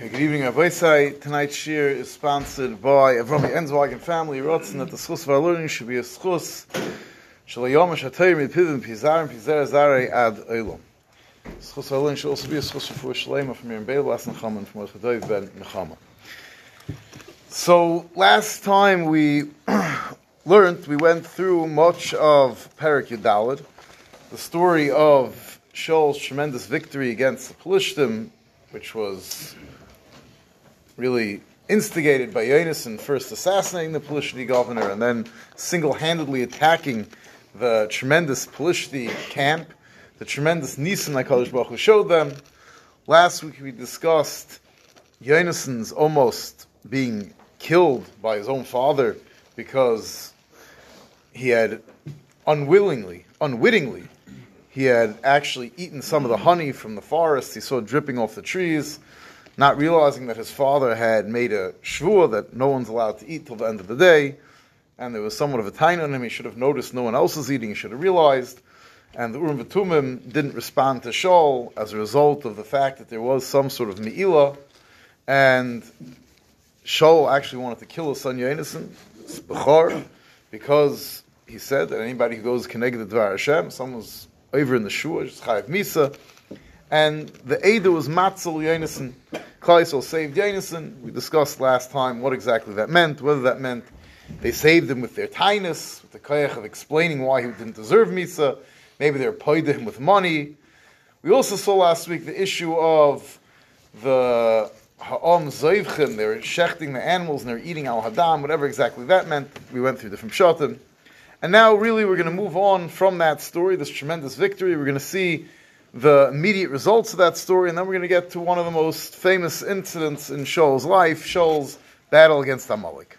Okay, good evening, Rabbi Say. Tonight's shir is sponsored by Avrami Enzwagen family. Rotzen that the schus of our learning should be a schus shalayom shatayim pivim pizarim pizer zarei ad olam. Schus of our learning should also be a schus for shalema from Yom Beil Bas Nechama and from Orchadoiv ben Nechama. So last time we learned, we went through much of Perik Yudalid, the story of Shaul's tremendous victory against the Pelishtim, which was really instigated by Yonason, first assassinating the Pelishti governor and then single-handedly attacking the tremendous Pelishti camp, the tremendous Nisan HaKadosh Baruch Hu showed them. Last week we discussed Yonason's almost being killed by his own father because he had unwillingly, unwittingly, he had actually eaten some of the honey from the forest. He saw dripping off the trees not realizing that his father had made a shvur that no one's allowed to eat till the end of the day, and there was somewhat of a time on him. He should have noticed no one else is eating. He should have realized. And the Urim V'tumim didn't respond to Shaul as a result of the fact that there was some sort of me'ilah, and Shaul actually wanted to kill his son Yonason, Bechor, because he said that anybody who goes connected to Dvar Hashem, someone's over in the shul, just chayav misa, and the Eidah was Matzel Yonason. Klaisel saved Yonason. We discussed last time what exactly that meant, whether that meant they saved him with their tinus, with the koyach of explaining why he didn't deserve Misa. Maybe they were paid him with money. We also saw last week the issue of the Ha'om Zoivchim, they were shechting the animals and they were eating al hadam, whatever exactly that meant. We went through different pshatim. And now, really, we're going to move on from that story, this tremendous victory. We're going to see the immediate results of that story, and then we're going to get to one of the most famous incidents in Shaul's life, Shaul's battle against Amalek.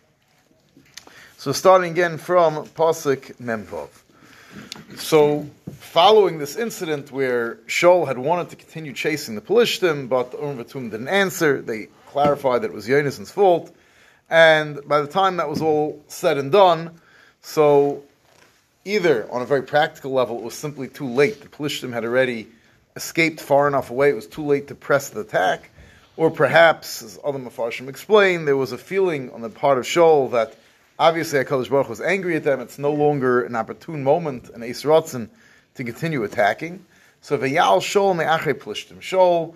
So starting again from Pasuk Memvov. So following this incident where Shaul had wanted to continue chasing the Pelishtim, but the Urim Vatum didn't answer, they clarified that it was Yonason's fault, and by the time that was all said and done, so either on a very practical level, it was simply too late. The Pelishtim had already escaped far enough away, it was too late to press the attack. Or perhaps, as other Mepharshim explained, there was a feeling on the part of Shaul that obviously HaKadosh Baruch was angry at them. It's no longer an opportune moment, an Ratzin, to continue attacking. So Vayal Shaul Me'achei Plishtim. Shaul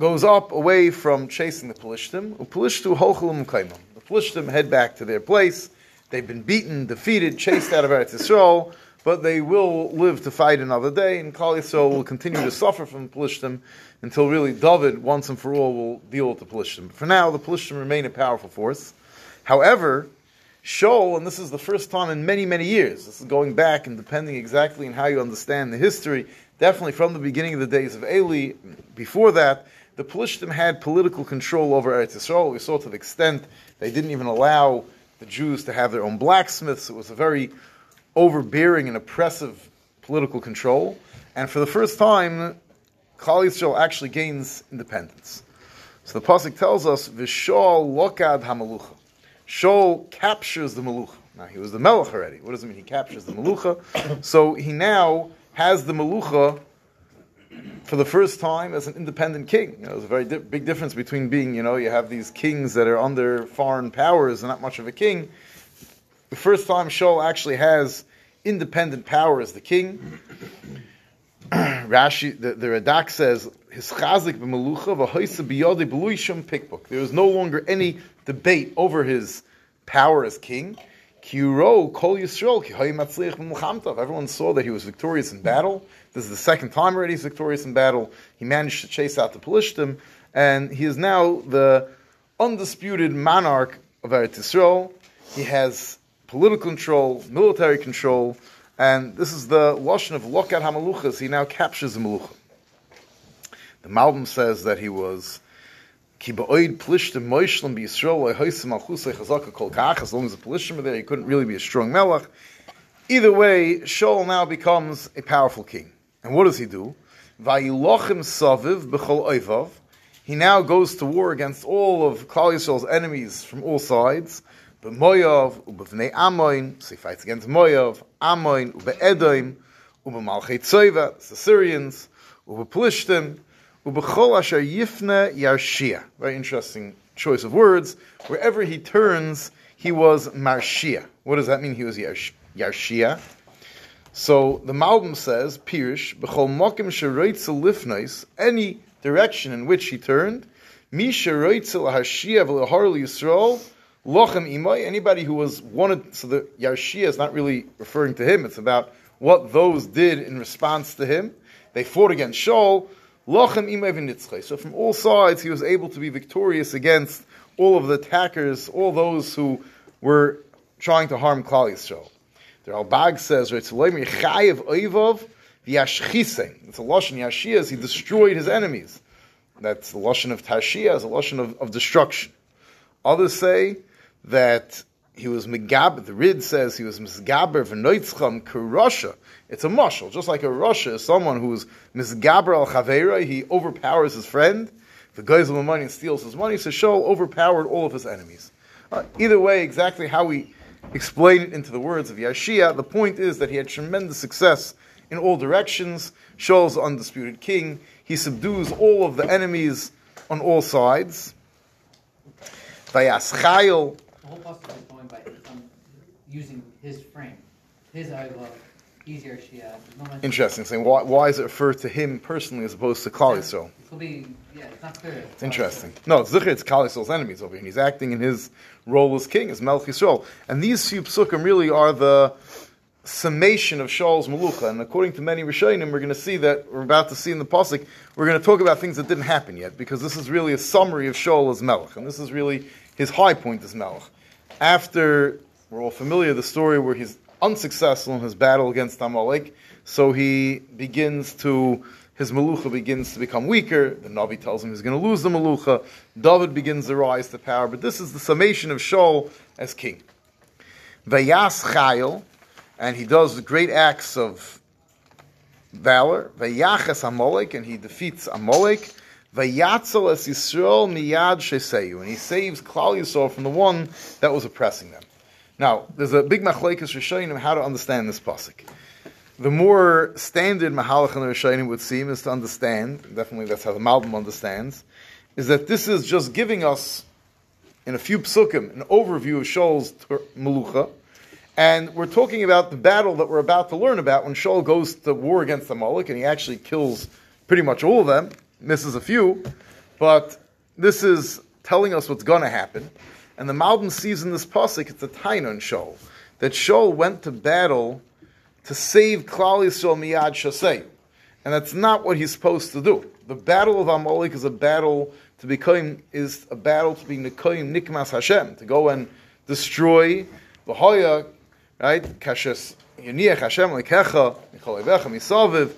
goes up away from chasing the kaimam. The Pelishtim head back to their place. They've been beaten, defeated, chased out of Eretz Yisrael but they will live to fight another day, and Klal Yisrael will continue to suffer from the Pelishtim until really David, once and for all, will deal with the Pelishtim. For now, the Pelishtim remain a powerful force. However, Shaul, and this is the first time in many, many years, this is going back and depending exactly on how you understand the history, definitely from the beginning of the days of Eli, before that, the Pelishtim had political control over Eretz Yisrael. We saw to the extent they didn't even allow the Jews to have their own blacksmiths. It was a very overbearing and oppressive political control. And for the first time, Klal Yisrael actually gains independence. So the pasuk tells us, "V'shol lokad hamalucha." Shaul captures the malucha. Now he was the melech already. What does it mean? He captures the malucha. so he now has the malucha for the first time as an independent king. You know, there's a very di- big difference between being, you know, you have these kings that are under foreign powers and not much of a king, the first time Shaul actually has independent power as the king. Rashi, the, the Radak says, his chazik b'melucha v'hoisa b'yodei b'luishim pikbook. There is no longer any debate over his power as king. Kiro kol Yisrael Everyone saw that he was victorious in battle. This is the second time already he's victorious in battle. He managed to chase out the Pelishtim, and he is now the undisputed monarch of Eretz Yisrael. He has political control, military control, and this is the lashon of Lokat Hamaluchas. He now captures the Malucha. The Malbim says that he was as long as the Pelishtim were there, he couldn't really be a strong melech. Either way, Shaul now becomes a powerful king. And what does he do? He now goes to war against all of Klal Yisrael's enemies from all sides. B'moyav, u'b'vnei Amoin, so he fights against Moyav, Amoin, u'be'edoim, u'b'malchei Tzoiva, the Syrians, u'b'plishtim, Ubechol asher yifne yarshia. Very interesting choice of words. Wherever he turns, he was marshia. What does that mean? He was yarsh- yarshia. So the Malbim says, Pirish, B'chol mokim sheroitzel lifnois, any direction in which he turned, Mi sheroitzel hashia v'lehar Yisrael, lochem imay, anybody who was wanted, so the Yarshia is not really referring to him, it's about what those did in response to him. They fought against Shaul, lochem imay v'nitzchei. So from all sides, he was able to be victorious against all of the attackers, all those who were trying to harm Klal Yisrael. The Ralbag says, It's a Lashon Yashia, he destroyed his enemies. That's the Lashon of Tashia, is a Lashon of, of destruction. Others say that he was Megab, the Rid says he was Misgaber v'noitzcham kurasha. It's a mushal, just like a Russia is someone who's Misgaber al Chavera, he overpowers his friend. The guys of the money and steals his money, so Shaul overpowered all of his enemies. Uh, either way, exactly how we explain it into the words of Yashia, the point is that he had tremendous success in all directions. Shaul's undisputed king. He subdues all of the enemies on all sides. Vayaschayil. The whole possible is going by um, using his frame, his Ayla, easier Shia. Interesting. Saying why, why is it referred to him personally as opposed to Klal Yisrael? It will be yeah, it's not clear. It's interesting. No, Zucher, it's Klal Yisrael's enemies over here. And he's acting in his role as king, as Melch Yisrael. And these few psukim really are the summation of Shaul's Malucha. And according to many Rishonim, we're going to see that, we're about to see in the Pasuk, we're going to talk about things that didn't happen yet, because this is really a summary of Shaul as Melech. And this is really his high point as Melech. After, we're all familiar the story where he's unsuccessful in his battle against Amalek, so he begins to his Malucha begins to become weaker. The Navi tells him he's going to lose the Malucha. David begins to rise to power. But this is the summation of Shaul as king. Vayas Chayil, and he does great acts of valor. Vayachas Amalek, and he defeats Amalek. Vayatzel es Yisrael miyad sheseyu, and he saves Klal Yisrael from the one that was oppressing them. Now, there's a big machlekes Rishonim how to understand this pasuk the more standard Mahalach and Rishonim would seem is to understand, definitely that's how the Malbim understands, is that this is just giving us, in a few psukim, an overview of Shaul's Melucha, and we're talking about the battle that we're about to learn about when Shaul goes to war against the Amalek, and he actually kills pretty much all of them, misses a few, but this is telling us what's going to happen. And the Malbim sees in this pasuk, it's a Tainon Shaul, that Shaul went to battle to save Klal Yisrael miyad shasei. And that's not what he's supposed to do. The battle of Amalek is a battle to become is a battle to be nikoyim nikmas Hashem to go and destroy the hoya, right? Kashes yoniach Hashem lekecha michalevecha misaviv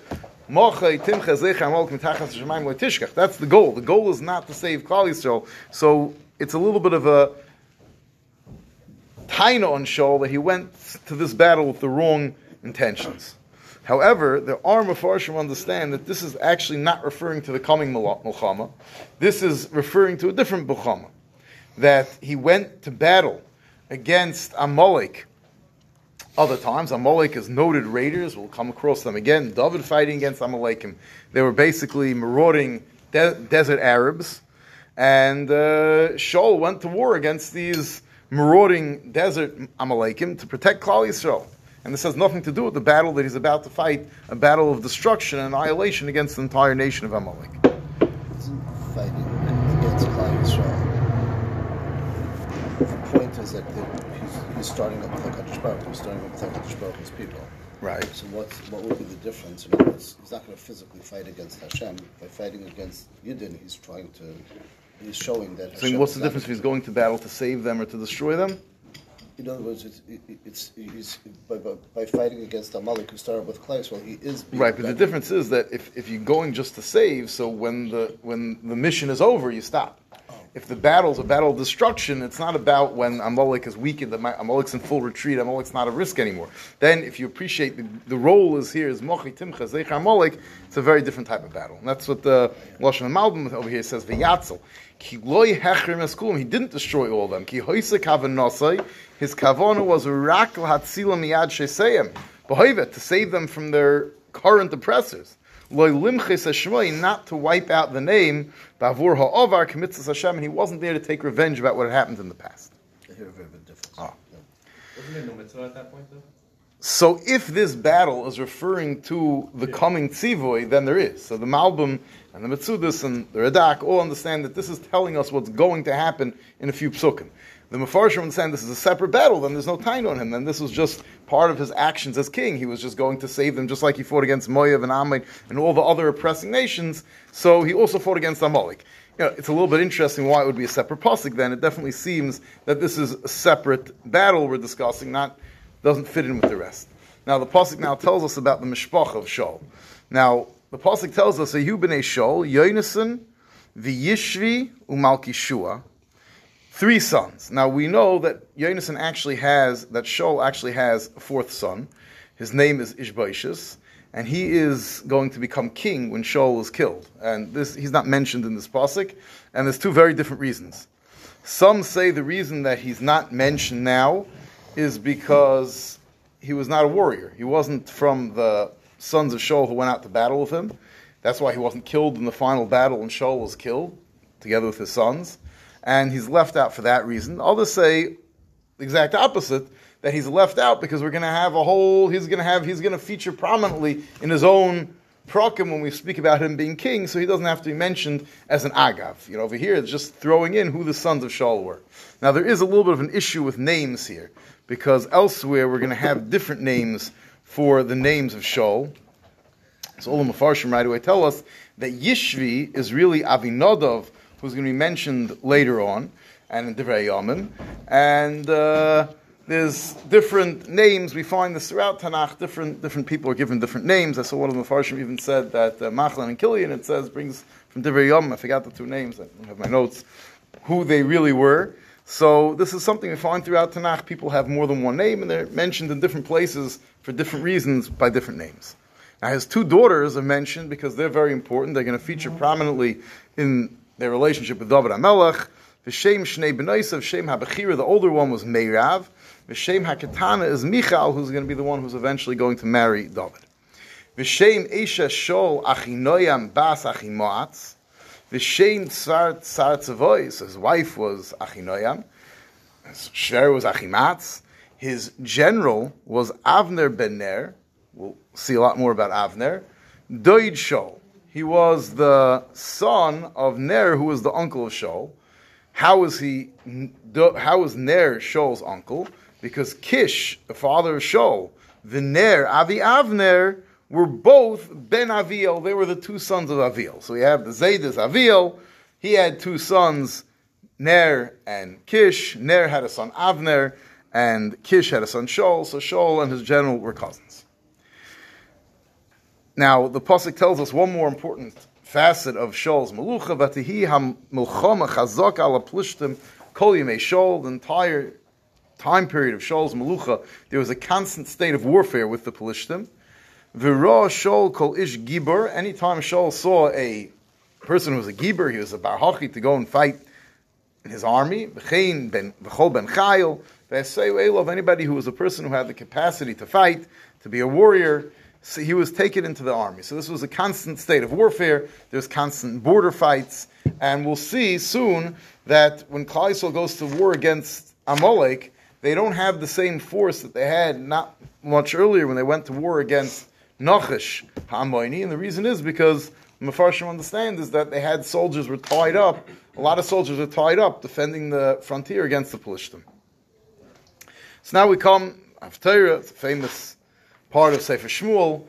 That's the goal. The goal is not to save Klal Yisrael. So it's a little bit of a taina on Shaul that he went to this battle with the wrong intentions. However, the are Mepharshim understand that this is actually not referring to the coming Mulchama. This is referring to a different Mulchama. That he went to battle against Amalek other times. Amalek is noted raiders. We'll come across them again. David fighting against Amalekim. They were basically marauding de- desert Arabs. And uh, Shaul went to war against these marauding desert Amalekim to protect Klal Yisrael. And this has nothing to do with the battle that he's about to fight, a battle of destruction and annihilation against the entire nation of Amalek. Fighting against Klal Yisrael. The point is that he's, starting up with HaKadosh Baruch He's starting up with HaKadosh Baruch His people. Right. So what what would be the difference? I mean, he's not going to physically fight against Hashem. By fighting against Yidden, he's trying to, he's showing that So what's the difference if he's going to battle to save them or to destroy them? in other words, it's, it's, it's by, by, by, fighting against Amalek, who started with Klai, well, he is right. But the difference is that if, if you're going just to save, so when the when the mission is over, you stop. If the battle's a battle of destruction, it's not about when Amalek is weakened, Amalek's in full retreat, Amalek's not a risk anymore. Then, if you appreciate the, the role is here is Mochi Timcha Zeich Amalek, it's a very different type of battle. And that's what the Lashon Malbim over here says, V'yatzel. He didn't destroy all of them. His kavana was rak l'hatzila miyad sheseyim. B'hoivet, to save them from their current oppressors. Not to wipe out the name, bavur ha'ovar kamitzas Hashem, and he wasn't there to take revenge about what had happened in the past. I hear a very big difference. Ah. Yeah. Wasn't there no mitzvah at that point, though? So if this battle is referring to the coming tzivoy, then there is. So the Malbim and the Metsudis and the Radak all understand that this is telling us what's going to happen in a few psukim. The Mefarshim understand this is a separate battle, then there's no time on him. Then this was just part of his actions as king. He was just going to save them, just like he fought against Moav and Ammon and all the other oppressing nations. So he also fought against Amalek. You know, it's a little bit interesting why it would be a separate pasuk. Then it definitely seems that this is a separate battle we're discussing, not doesn't fit in with the rest. Now the pasuk now tells us about the mishpach of Shaul. Now the pasuk tells us b'nei Shaul, Yonason, V'yishvi, Umalkishua, three sons. Now we know that Yonason actually has that Shaul actually has a fourth son. His name is Ishbaishis, and he is going to become king when Shaul is killed. And this he's not mentioned in this pasuk, and there's two very different reasons. Some say the reason that he's not mentioned now is because he was not a warrior. He wasn't from the sons of Shaul who went out to battle with him. That's why he wasn't killed in the final battle when Shaul was killed, together with his sons. And he's left out for that reason. Others say the exact opposite, that he's left out because we're going to have a whole, he's going to have, he's going to feature prominently in his own prakim when we speak about him being king, so he doesn't have to be mentioned as an agav. You know, over here it's just throwing in who the sons of Shaul were. Now there is a little bit of an issue with names here, because elsewhere we're going to have different names for the names of Shaul. So all the Mefarshim right away tell us that Yishvi is really Avinodov, who's going to be mentioned later on, and in Divrei Yomim. And uh, there's different names. We find this throughout Tanakh. Different different people are given different names. I saw one of the Farshim even said that uh, Machlan and Kilian, it says, brings from Divrei Yomim, I forgot the two names, I don't have my notes, who they really were. So this is something we find throughout Tanakh. People have more than one name, and they're mentioned in different places for different reasons by different names. Now his two daughters are mentioned because they're very important. They're going to feature prominently in their relationship with David HaMelech. Vishem Shnei Benoisav, Shem HaBechira, the older one was Meirav. Vishem HaKatana is Michal, who's going to be the one who's eventually going to marry David. Vishem Esha Shol Achinoyam Bas Achimoatz. Vishem Tzar Tzar Tzavoy, so his wife was Achinoyam. His Sher was Achimatz. His general was Avner Ben Ner. We'll see a lot more about Avner. Doid Shol. He was the son of Ner, who was the uncle of Shaul. How was he? How was Ner Shaul's uncle? Because Kish, the father of Shaul, the Ner, Avi Avner, were both Ben Aviel. They were the two sons of Aviel. So we have the Zaydis Aviel. He had two sons, Ner and Kish. Ner had a son Avner, and Kish had a son Shaul. So Shaul and his general were cousins. Now, the Pasuk tells us one more important facet of Shaul's Melucha, Vatihi ha-milchama chazak ala plishtim kol yimei Shaul, the entire time period of Shaul's Melucha, there was a constant state of warfare with the Plishtim. V'ra Shaul kol ish gibor, anytime Shaul saw a person who was a gibor, he was a barhachi to go and fight in his army, v'chein ben, v'chol ben chayil, v'eseu of anybody who was a person who had the capacity to fight, to be a warrior, so he was taken into the army. So this was a constant state of warfare. There's constant border fights, and we'll see soon that when Klal goes to war against Amalek, they don't have the same force that they had not much earlier when they went to war against Nachish Ha'amoini. And the reason is because Mefarshim understand is that they had soldiers were tied up. A lot of soldiers were tied up defending the frontier against the Pelishtim. So now we come, Haftarah, it's a famous part of Sefer Shmuel,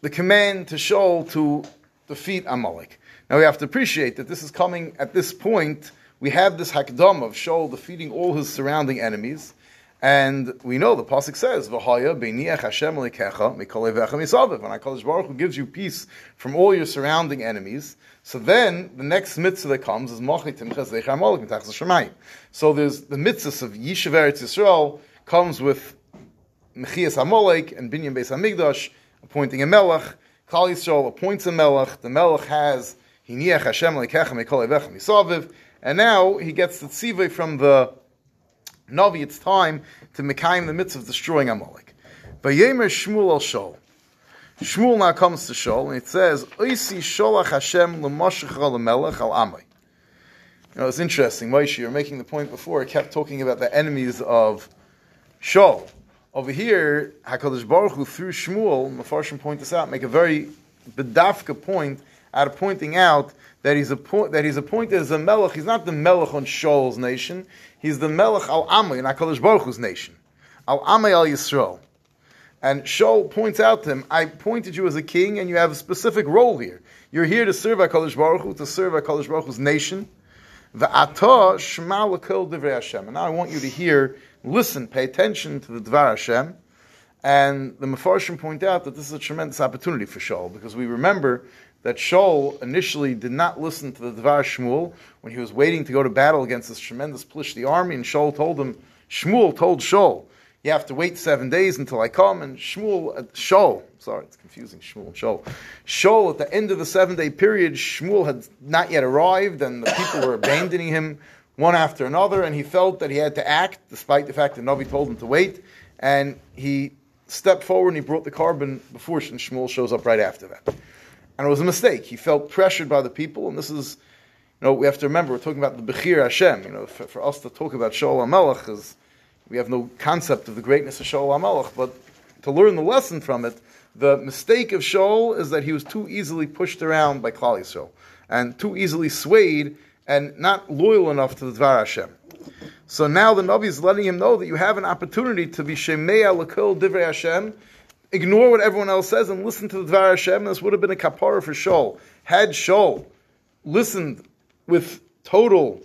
the command to Shaul to defeat Amalek. Now we have to appreciate that this is coming at this point. We have this hakdam of Shaul defeating all his surrounding enemies, and we know the pasuk says, "V'haya beiniach Hashem lekecha mikol evecha misaviv." When Hakadosh Baruch Hu gives you peace from all your surrounding enemies, so then the next mitzvah that comes is machitim chazech Amalek mitachas shemayim. So there's the mitzvahs of Yishuv Eretz Yisrael comes with Mechias Amalek and Binyan Beis Hamikdash, appointing a Melech. Klal Yisrael appoints a Melech. The Melech has Hiniach Hashem Lekecha Mekol Evechem Misaviv, and now he gets the tzive from the Navi. It's time to Mekayim the mitzvah of destroying Amalek. Vayemer Shmuel al Shaul. Shmuel now comes to Shaul, and it says, Oisi sholach Hashem l'moshecha l'melech al amai. You know, it's interesting, Moshe, you're making the point before, it kept talking about the enemies of Shaul. Over here, HaKadosh Baruch Hu, through Shmuel, Mefarshim point this out, make a very bedafka point out of pointing out that he's, appoint, that he's appointed as a melech. He's not the melech on Shaul's nation. He's the melech al Amay in HaKadosh Baruch Hu's nation. Al Amay al Yisrael. And Shaul points out to him, I pointed you as a king and you have a specific role here. You're here to serve HaKadosh Baruch Hu, to serve HaKadosh Baruch Hu's nation. The atah shema l'kol divrei Hashem. And now I want you to hear, listen, pay attention to the Dvar Hashem. And the Mefarshim point out that this is a tremendous opportunity for Shaul, because we remember that Shaul initially did not listen to the Dvar Shmuel when he was waiting to go to battle against this tremendous Plishti army, and Shaul told him, Shmuel told Shaul, you have to wait seven days until I come, and Shmuel, uh, sorry, it's confusing, Shmuel and. Shaul, at the end of the seven day period, Shmuel had not yet arrived, and the people were abandoning him one after another, and he felt that he had to act, despite the fact that Navi told him to wait, and he stepped forward and he brought the korban before Shmuel shows up right after that. And it was a mistake. He felt pressured by the people, and this is, you know, we have to remember, we're talking about the Bechir Hashem. You know, for, for us to talk about Shaul HaMelech is, we have no concept of the greatness of Shaul HaMelech, but to learn the lesson from it, the mistake of Shaul is that he was too easily pushed around by Klal Yisrael, and too easily swayed, and not loyal enough to the Dvar Hashem. So now the Navi is letting him know that you have an opportunity to be Shemea Lakil Divrei Hashem, ignore what everyone else says and listen to the Dvar Hashem. This would have been a kapara for Shaul. Had Shaul listened with total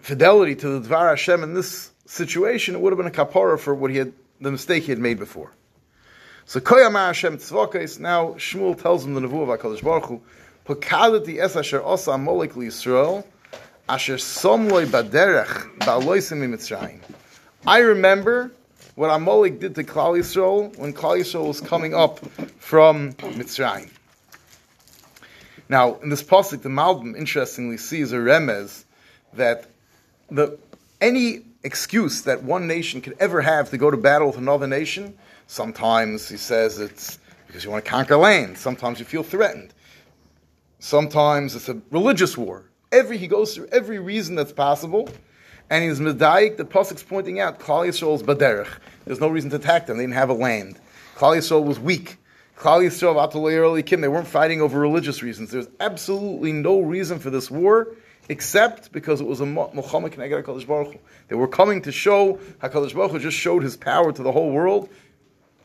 fidelity to the Dvar Hashem in this situation, it would have been a kapara for what he had, the mistake he had made before. So Koyama Hashem Tzvokes, now Shmuel tells him the Nevuah of HaKadosh Baruch Hu, Pakadati es asher osa Yisrael, asher somloi baderech ba'aloisim mitzrayim. I remember what Amalek did to Klal Yisrael when Klal Yisrael was coming up from Mitzrayim. Now, in this pasuk, the Malbim interestingly sees a remez that the any excuse that one nation could ever have to go to battle with another nation, sometimes he says it's because you want to conquer land. Sometimes you feel threatened. Sometimes it's a religious war. Every he goes through every reason that's possible and he's medayik. The pasuk's pointing out Klal is baderech. There's no reason to attack them. They didn't have a land. Klal Yisrael was weak. Klal Yisrael Kim. They weren't fighting over religious reasons. There's absolutely no reason for this war except because it was a Muhammad Keneged HaKadosh Baruch. They were coming to show HaKadosh Baruch Hu just showed his power to the whole world.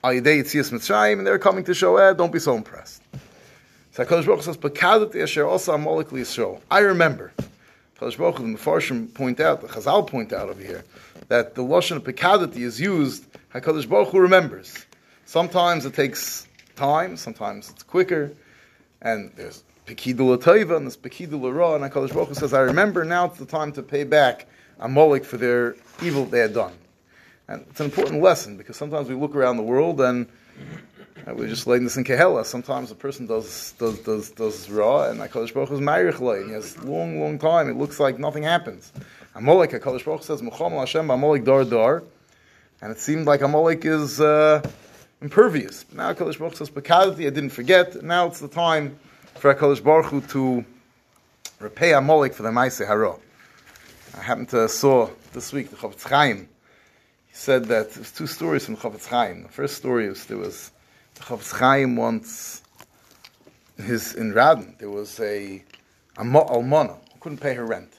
Al Yidei Yitzias Mitzrayim, and they're coming to show, eh, don't be so impressed. So HaKadosh Baruch Hu says, Bekadat Yasher also Amalek Yisrael. I remember. Kadosh Baruch Hu, the Mefarshim point out, the Chazal point out over here, that the Lashon of Pekadati is used, HaKadosh Baruch Hu remembers. Sometimes it takes time, sometimes it's quicker, and there's Pekidul Taiva and there's Pekidul Ra, and HaKadosh Baruch Hu says, I remember now it's the time to pay back Amalek for their evil they had done. And it's an important lesson, because sometimes we look around the world and we were just laying this in Kehela. Sometimes a person does does does does raw, and Hakadosh Baruch Hu is Meirich He has long, long time. It looks like nothing happens. Amalek, Hakadosh Baruch says, "Mucham Hashem Amalek dar dar," and it seemed like Amalek is uh, impervious. Now Hakadosh Baruch says, "Bekadati, I didn't forget." Now it's the time for Hakadosh Baruch Hu to repay Amalek for the Maaseh Haro. I happened to saw this week the Chofetz Chaim. He said that there's two stories from Chofetz Chaim. The first story is there was Chofetz Chaim once, his, in Radin, there was a, a almana who couldn't pay her rent.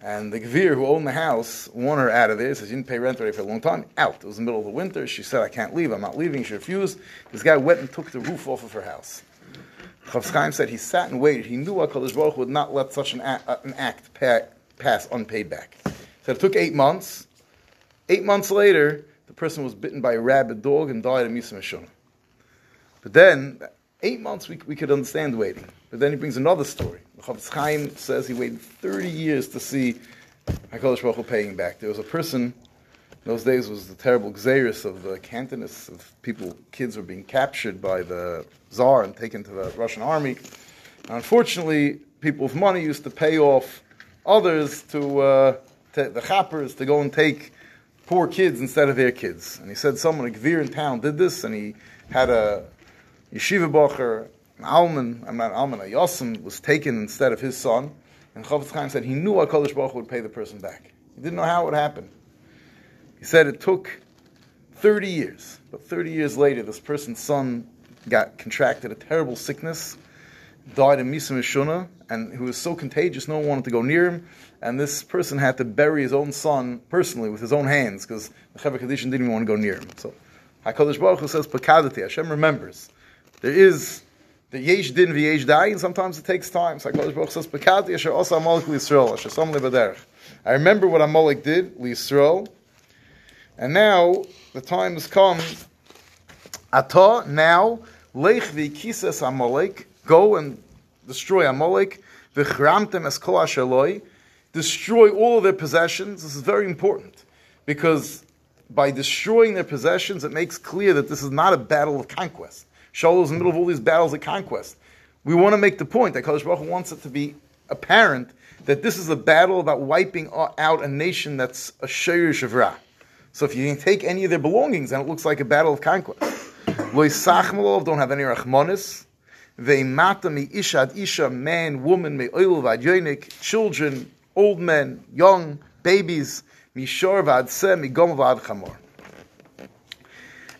And the Gvir who owned the house won her out of there. Says, You didn't pay rent already for a long time. Out. It was the middle of the winter. She said, I can't leave. I'm not leaving. She refused. This guy went and took the roof off of her house. Chaim said he sat and waited. He knew HaKadosh Baruch would not let such an act, an act pass unpaid back. So it took eight months. Eight months later, the person was bitten by a rabid dog and died of Misa Mishonah. But then, eight months we, we could understand waiting. But then he brings another story. Chofetz Chaim says he waited 30 years to see HaKadosh Baruch paying back. There was a person, in those days was the terrible xeris of the Cantonists, of people, kids were being captured by the Tsar and taken to the Russian army. Unfortunately, people with money used to pay off others to, uh, to the chappers to go and take poor kids instead of their kids. And he said someone, a Gvir in town, did this, and he had a yeshiva bacher, an alman, I'm not alman, a yosim, was taken instead of his son. And Chofetz Chaim said he knew HaKadosh Baruch Hu would pay the person back. He didn't know how it would happen. He said it took 30 years. But 30 years later, this person's son got contracted a terrible sickness, died in Misa Mishuna, and he was so contagious, no one wanted to go near him. And this person had to bury his own son personally with his own hands because the Chevra Kadishan didn't even want to go near him. So HaKadosh Baruch Hu says, Pakadati, Hashem remembers. There is the yesh din v'yesh dai, and sometimes it takes time. So HaKadosh Baruch Hu says, Pakadati asher osa amalek li'Yisrael, asher som le'baderech. I remember what Amalek did, li'Yisrael, and now the time has come. Ata, now, lech v'kisas Amalek, go and destroy Amalek, v'chramtem es kol asher loi, destroy all of their possessions. This is very important because by destroying their possessions, it makes clear that this is not a battle of conquest. Shaul is in the middle of all these battles of conquest. We want to make the point that Kadosh Baruch wants it to be apparent that this is a battle about wiping out a nation that's a shayr shavra. So if you take any of their belongings, then it looks like a battle of conquest. Loy sachmalov don't have any rachmanis. They mata mi ishad isha, man, woman, me oil vadyonik, children, old men, young, babies, mishor v'adse, migom v'ad chamor.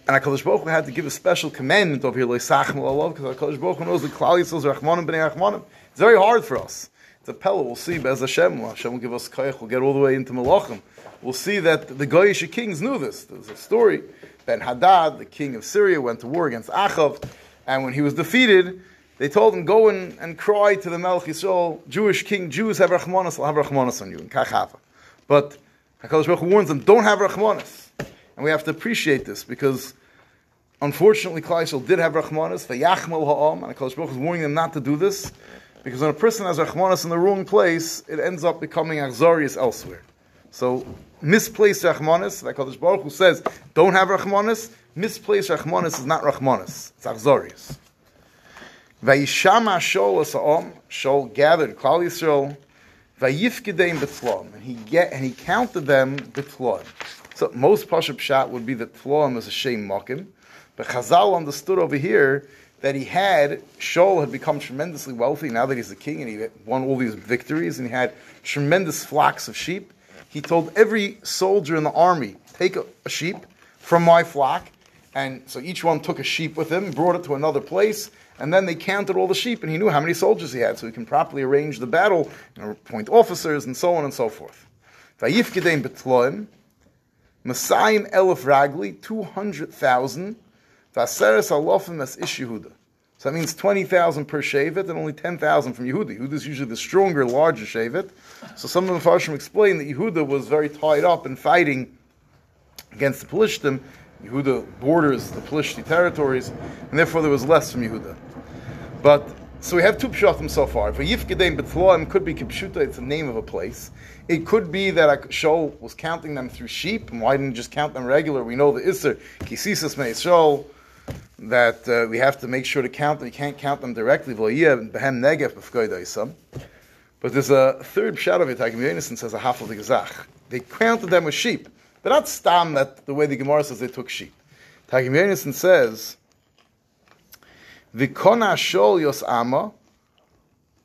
And HaKadosh Baruch Hu had to give a special commandment over here, loy sachmalov, because HaKadosh Baruch Hu knows the Klal Yisrael's rachmanim b'nei rachmanim. It's very hard for us. A pella. We'll see. Bez Hashem, Hashem will give us koyach. We'll get all the way into Malachim. We'll see that the Goyish kings knew this. There's a story. Ben Hadad, the king of Syria, went to war against Achav, and when he was defeated, they told him, "Go and, and cry to the Melech Yisrael, Jewish king, Jews have Rachmanis, I'll have Rachmanis on you in Kachava." But Hakadosh Baruch Hu warns them, "Don't have Rachmanis," and we have to appreciate this because. Unfortunately, Yisrael did have Rachmanis, Vayachmal Ha'am, and Hakadosh Baruch Hu is warning them not to do this. Because when a person has Rachmanis in the wrong place, it ends up becoming Achzarius elsewhere. So, misplaced Rachmanis, like Kodesh Baruch Hu says, don't have Rachmanis, misplaced Rachmanis is not Rachmanis, it's Achzarius. Vayishama Shol Asa'om, Shol gathered Klal Yisrael, Vayifkedeim B'Tlom, and he get, and he counted them B'Tlom. So most Pashup Pshat would be that Tlom is a Shem Mokim, but Chazal understood over here that he had, Shaul had become tremendously wealthy now that he's the king and he won all these victories and he had tremendous flocks of sheep. He told every soldier in the army, take a, sheep from my flock. And so each one took a sheep with him, brought it to another place, and then they counted all the sheep and he knew how many soldiers he had so he can properly arrange the battle, and appoint officers and so on and so forth. Vayifkedeim betloim, Masayim elef ragli, 200,000, Alofim as ish Yehuda. So that means 20,000 per Shevet and only 10,000 from Yehuda. Yehuda is usually the stronger, larger Shevet. So some of the Farshim explain that Yehuda was very tied up in fighting against the Pelishtim. Yehuda borders the Pelishti territories, and therefore there was less from Yehuda. But, so we have two Pshatim so far. For Yifkedein Betloim could be Kipshuta, it's the name of a place. It could be that Shaul was counting them through sheep, and why didn't he just count them regular? We know the Isser, Kisisas Mei Shaul, that uh, we have to make sure to count them. You can't count them directly. But there's a third shot of it. Hakim says a half of the gezach. They counted them with sheep. They're not stam that the way the Gemara says they took sheep. Hakim Yonason says, "V'kona shol yos ama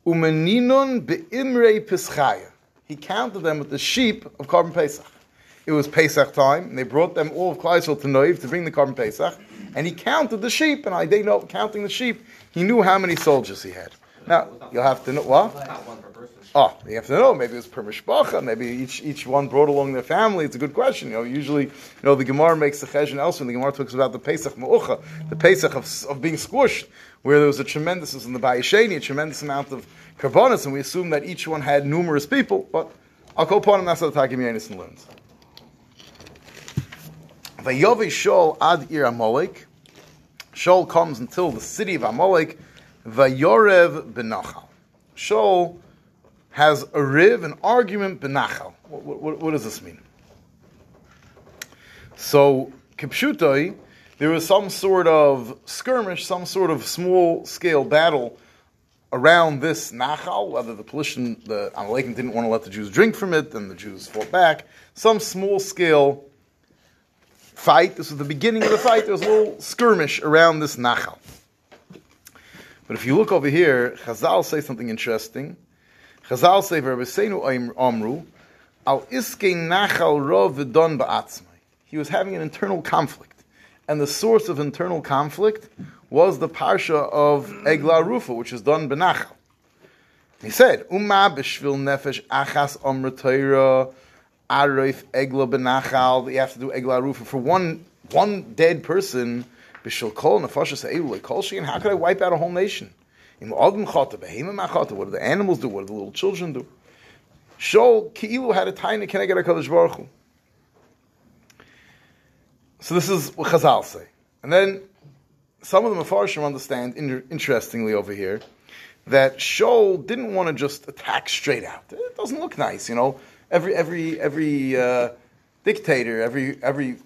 umeninon beimrei pischaya." He counted them with the sheep of Korban Pesach. It was Pesach time, and they brought them all of Klaisel to Noiv to bring the korban Pesach and he counted the sheep, and I didn't know counting the sheep, he knew how many soldiers he had. Now you'll have to know what. Oh, you have to know. Maybe it was per mishpacha. Maybe each each one brought along their family. It's a good question. You know, usually, you know, the Gemara makes the cheshon elsewhere. The Gemara talks about the Pesach Ma'ucha, the Pesach of, of being squished, where there was a tremendous, in the Bayesheni, a tremendous amount of karbonis, and we assume that each one had numerous people. But I'll go upon him. That's what the Yenison learns. Vayovi Shol ad ir Amalek. Shol comes until the city of Amalek. Vayorev benachal. Shol has a riv, an argument benachal. What, what, what, does this mean? So, Kipshutoi, there was some sort of skirmish, some sort of small scale battle around this Nachal, whether the Pelishtim, the Amalekim didn't want to let the Jews drink from it, then the Jews fought back. Some small scale fight. This was the beginning of the fight. There was a little skirmish around this Nachal. But if you look over here, Chazal say something interesting. Chazal say, "Verbesenu Amru, al iske Nachal rov v'don ba'atzmai." He was having an internal conflict, and the source of internal conflict was the parsha of Egla Rufa, which is done benachal. He said, "Umma b'shvil nefesh achas amratoira arif egla benachal." You have to do Egla Rufa for one one dead person. B'shil kol nefashas kol shein. How could I wipe out a whole nation? In Adam chata, behema machata. What do the animals do? What do the little children do? Shol ki'ilu had a tiny can I get a Kadosh Baruch. So this is what Chazal say, and then some of the Mefarshim understand, in, interestingly over here, that Shaul didn't want to just attack straight out. It doesn't look nice, you know. Every every every uh, dictator, every every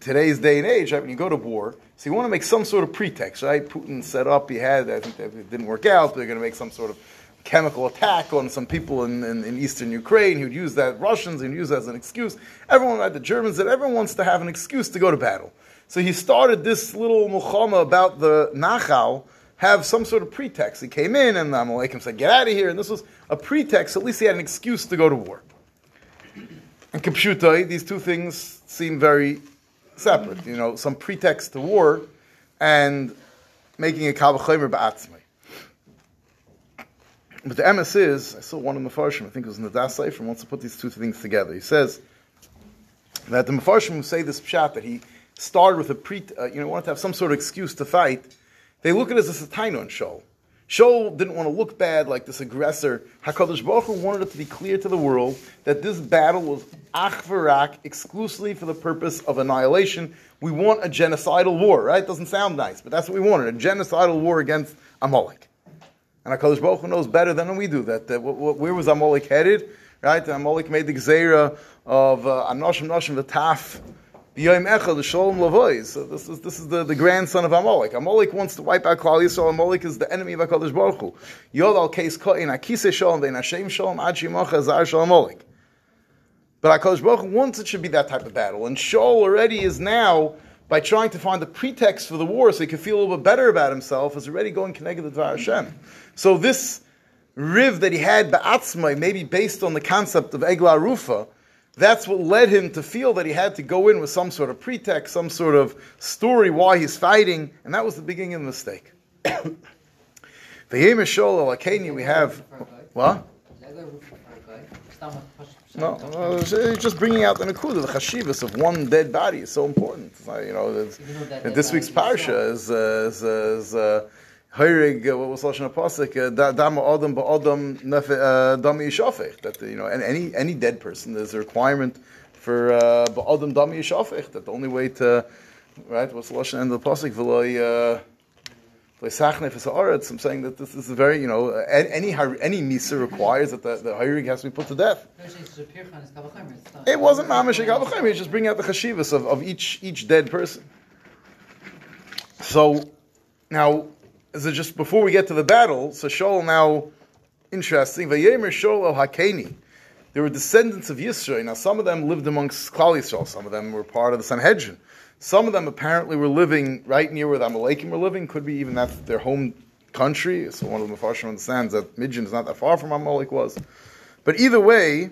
today's day and age, right, when you go to war, so you want to make some sort of pretext, right? Putin set up, he had, I think it didn't work out, they're going to make some sort of chemical attack on some people in, in, in eastern Ukraine. Would use that, Russians, would use that as an excuse. Everyone, right, the Germans, that everyone wants to have an excuse to go to battle. So he started this little muchama about the Nachal, have some sort of pretext. He came in and the Amalekim said, get out of here. And this was a pretext. At least he had an excuse to go to war. And Kipshutai, these two things seem very separate. You know, some pretext to war and making a kavachomer ba'atzmai. But the MS is, I saw one of the Mefarshim, I think it was in the Das wants to put these two things together. He says that the Mefarshim who say this pshat, that he started with a pre, uh, you know, wanted to have some sort of excuse to fight, they look at it as a sataino on Shaul. Didn't want to look bad like this aggressor. HaKadosh Baruch Hu wanted it to be clear to the world that this battle was ach v'rak, exclusively for the purpose of annihilation. We want a genocidal war, right? Doesn't sound nice, but that's what we wanted, a genocidal war against Amalek. And HaKadosh Baruch Hu knows better than we do that. that where was Amalek headed? Right? Amalek made the gzera of uh, Anoshim Noshim V'taf B'yom Echad Shalom Lavois. So this is this is the, the grandson of Amalek. Amalek wants to wipe out Klal Yisrael. Amalek is the enemy of Hakadosh Baruch Hu. Yod al Keis Koin Akise Shalom Vein Hashem Shalom Ad Shimocha Zar Shalom Amalek. But Hakadosh Baruch Hu wants it should be that type of battle, and Shaul already is now by trying to find a pretext for the war so he could feel a little bit better about himself, is already going connected to Dvar Hashem. So this riv that he had ba'atzmai, maybe based on the concept of Egla Rufa, that's what led him to feel that he had to go in with some sort of pretext, some sort of story why he's fighting, and that was the beginning of the mistake. the Yemeshol al we have what? No, it's just bringing out the nakuda, the chashivas of one dead body is so important. You know, this week's parsha is uh, is, uh, is uh, Heirig, uh, what was Lashon Apostle? Uh, Dam Adam Ba'adam Dami Yishafech. That, you know, and any, any dead person, there's a requirement for Ba'adam Dami Yishafech. That the only way to, right, what's Lashon of the Pasuk? V'loi, I'm saying that this is very, you know, any any misa requires that the, the has to be put to death. It wasn't mamash kavachaim. It's just bringing out the chashivas of, of each each dead person. So now, it just before we get to the battle? So Shaul now, interesting. Vayemer Shaul Hakeni. There were descendants of Yisro. Now, some of them lived amongst Klal Yisrael. Some of them were part of the Sanhedrin. Some of them apparently were living right near where the Amalekim were living. Could be even that their home country. So one of the Mepharshim understands that Midian is not that far from Amalek was. But either way,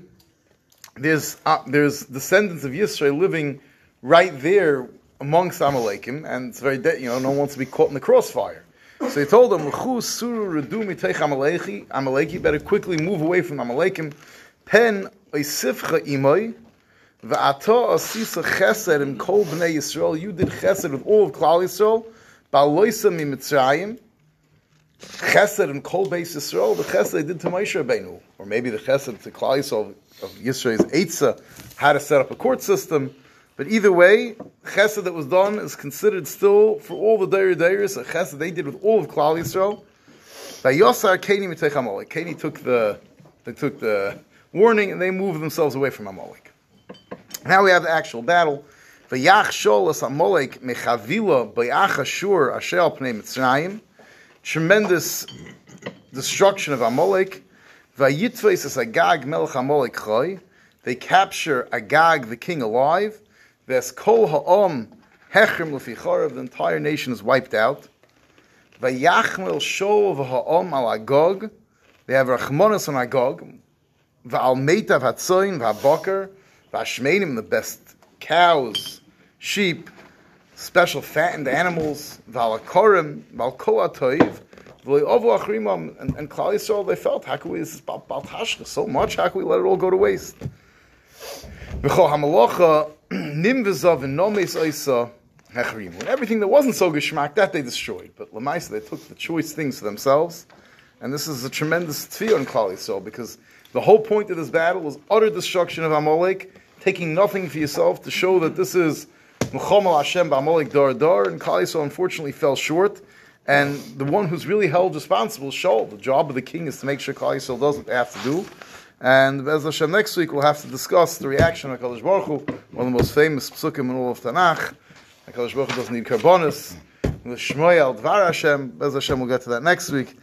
there's uh, there's descendants of Yisro living right there amongst Amalekim, and it's very de- you know no one wants to be caught in the crossfire. So he told them, "L'chu suru redu miteich Amaleki. Better quickly move away from Amalekim. Pen oisifcha imoy." V'ato asisa chesed in kol bnei Yisrael. You did chesed with all of Klal Yisrael. Ba'loisa mi Mitzrayim. Chesed in kol beis Yisrael. The chesed they did to Moshe Rabbeinu. Or maybe the chesed to Klal Yisrael of Yisro's Eitzah how to set up a court system. But either way, chesed that was done is considered still for all the Dair Dairis, a chesed they did with all of Klal Yisrael. By Yosar Keni Mitech Amalek. Keni took the, they took the warning and they moved themselves away from Amalek. Now we have the actual battle. V'yach sholas Amalek mechavila b'yach Ashur asher al pnei Mitzrayim. Tremendous destruction of Amalek. V'yitveis es Agag melech Amalek choy. They capture Agag, the king, alive. Ves kol ha'om lefi chorav, the entire nation is wiped out. Vayachmel shol v'ha'om al agog, they have rachmonos on agog, v'al meitav hatzoin v'haboker, v'ashmeinim, the best cows, sheep, special fattened animals, v'alakorim, v'al toiv, v'lo'ovu achrimam, and, and Klal Yisrael, they felt, how can we, this is so much, how can we let it all go to waste? V'cho hamalocha, nim v'zav v'nomes oisa. And everything that wasn't so geschmack, that they destroyed. But Lamaisa, they took the choice things for themselves, and this is a tremendous tefillah on Klal Yisrael, because the whole point of this battle was utter destruction of Amalek, taking nothing for yourself to show that this is Muhammad Hashem Ba'amalek Dar Dar, and Klal Yisrael unfortunately fell short. And the one who's really held responsible Shaul. The job of the king is to make sure Klal Yisrael does what they have to do. And as Hashem next week, we'll have to discuss the reaction of HaKadosh Baruch Hu, one of the most famous psukim in all of Tanakh. HaKadosh Baruch Hu doesn't need korbanos. The Shmoyel Dvar Hashem, Bez Hashem, we'll get to that next week.